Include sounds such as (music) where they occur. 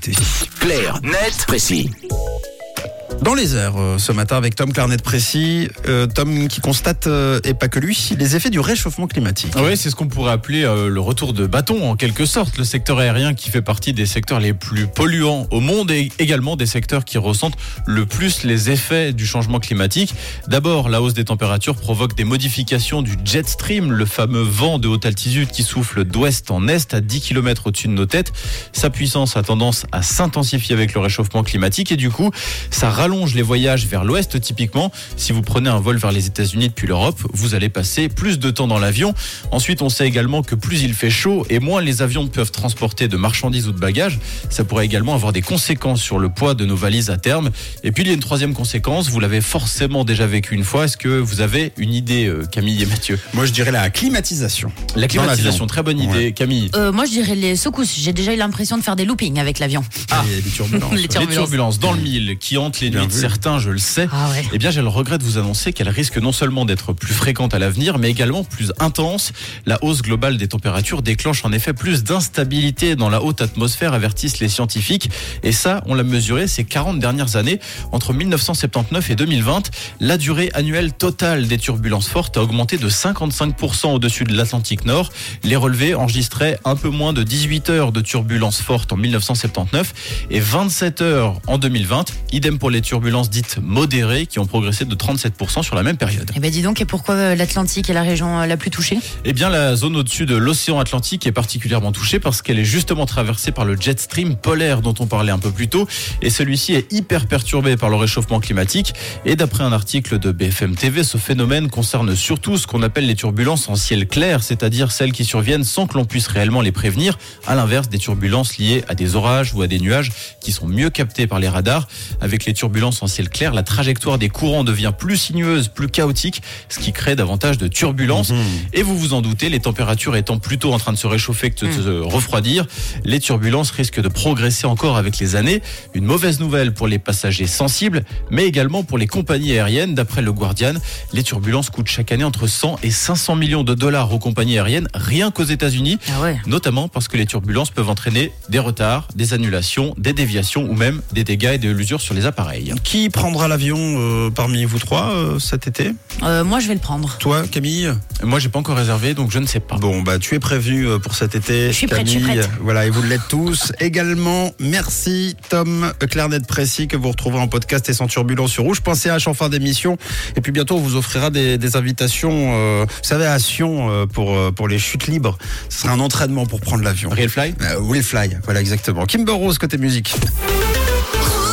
l'actualité. Clair, net, précis. Dans les airs, euh, ce matin, avec Tom Clarnet Précis, euh, Tom qui constate, euh, et pas que lui, les effets du réchauffement climatique. Oui, c'est ce qu'on pourrait appeler euh, le retour de bâton en quelque sorte. Le secteur aérien qui fait partie des secteurs les plus polluants au monde et également des secteurs qui ressentent le plus les effets du changement climatique. D'abord, la hausse des températures provoque des modifications du jet stream, le fameux vent de haute altitude qui souffle d'ouest en est à 10 km au-dessus de nos têtes. Sa puissance a tendance à s'intensifier avec le réchauffement climatique et du coup, ça rallonge les voyages vers l'ouest typiquement. Si vous prenez un vol vers les États-Unis depuis l'Europe, vous allez passer plus de temps dans l'avion. Ensuite, on sait également que plus il fait chaud et moins les avions peuvent transporter de marchandises ou de bagages. Ça pourrait également avoir des conséquences sur le poids de nos valises à terme. Et puis, il y a une troisième conséquence. Vous l'avez forcément déjà vécu une fois. Est-ce que vous avez une idée, euh, Camille et Mathieu? Moi, je dirais la climatisation. La climatisation, très bonne idée. Ouais. Camille Euh, moi, je dirais les secousses. J'ai déjà eu l'impression de faire des loopings avec l'avion. Ah, (laughs) les turbulences. Les Les turbulences. turbulences dans le mille qui hantent les nuits de certains, je le sais. Ah ouais. Eh bien, j'ai le regret de vous annoncer qu'elle risque non seulement d'être plus fréquente à l'avenir, mais également plus intense. La hausse globale des températures déclenche en effet plus d'instabilité dans la haute atmosphère, avertissent les scientifiques. Et ça, on l'a mesuré ces 40 dernières années. Entre 1979 et 2020, la durée annuelle totale des turbulences fortes a augmenté de 55% au-dessus de l'Atlantique Nord. Les relevés enregistraient un peu moins de 18 heures de turbulences fortes en 1979 et 27 heures en 2020. Idem pour les turbulences dites modérées qui ont progressé de 37% sur la même période. Eh ben dis donc, et pourquoi euh, l'Atlantique est la région euh, la plus touchée? Eh bien, la zone au-dessus de l'océan Atlantique est particulièrement touchée parce qu'elle est justement traversée par le jet stream polaire dont on parlait un peu plus tôt. Et celui-ci est hyper perturbé par le réchauffement climatique. Et d'après un article de BFM TV, ce phénomène concerne surtout ce qu'on appelle les turbulences en ciel clair, c'est-à-dire celles qui surviennent sans que l'on puisse réellement les prévenir, à l'inverse des turbulences liées à des orages ou à des nuages qui sont mieux captés par les radars. Avec les turbulences en ciel clair, la trajectoire des courants devient plus sinueuse, plus chaotique, ce qui crée davantage de turbulences. Et vous vous en doutez, les températures étant plutôt en train de se réchauffer que de se refroidir, les turbulences risquent de progresser encore avec les années. Une mauvaise nouvelle pour les passagers sensibles, mais également pour les compagnies aériennes. D'après le Guardian, les turbulences coûtent chaque année entre 100 et 500 millions de dollars aux compagnies aériennes, rien qu'aux États-Unis. Ah ouais. Notamment parce que les turbulences peuvent entraîner des retards, des annulations, des déviations ou même des dégâts et de l'usure sur les appareils. Qui prendra l'avion euh, parmi vous trois euh, cet été? Euh, moi, je vais le prendre. Toi, Camille? Moi, j'ai pas encore réservé, donc je ne sais pas. Bon, bah, tu es prévenu euh, pour cet été. Je suis prête, je suis Camille. prête. Voilà, et vous l'êtes tous. (laughs) Également, merci Tom Clarnet Précis que vous retrouverez en podcast et sans turbulence sur Rouge. Pensez à H en fin d'émission. Et puis bientôt, on vous offrira des, des invitations, euh, vous savez, à Sion euh, pour, euh, pour les chutes libres. Ce sera un entraînement pour prendre l'avion. Real Fly? Euh, Will Fly, voilà exactement. Kimber Rose côté musique.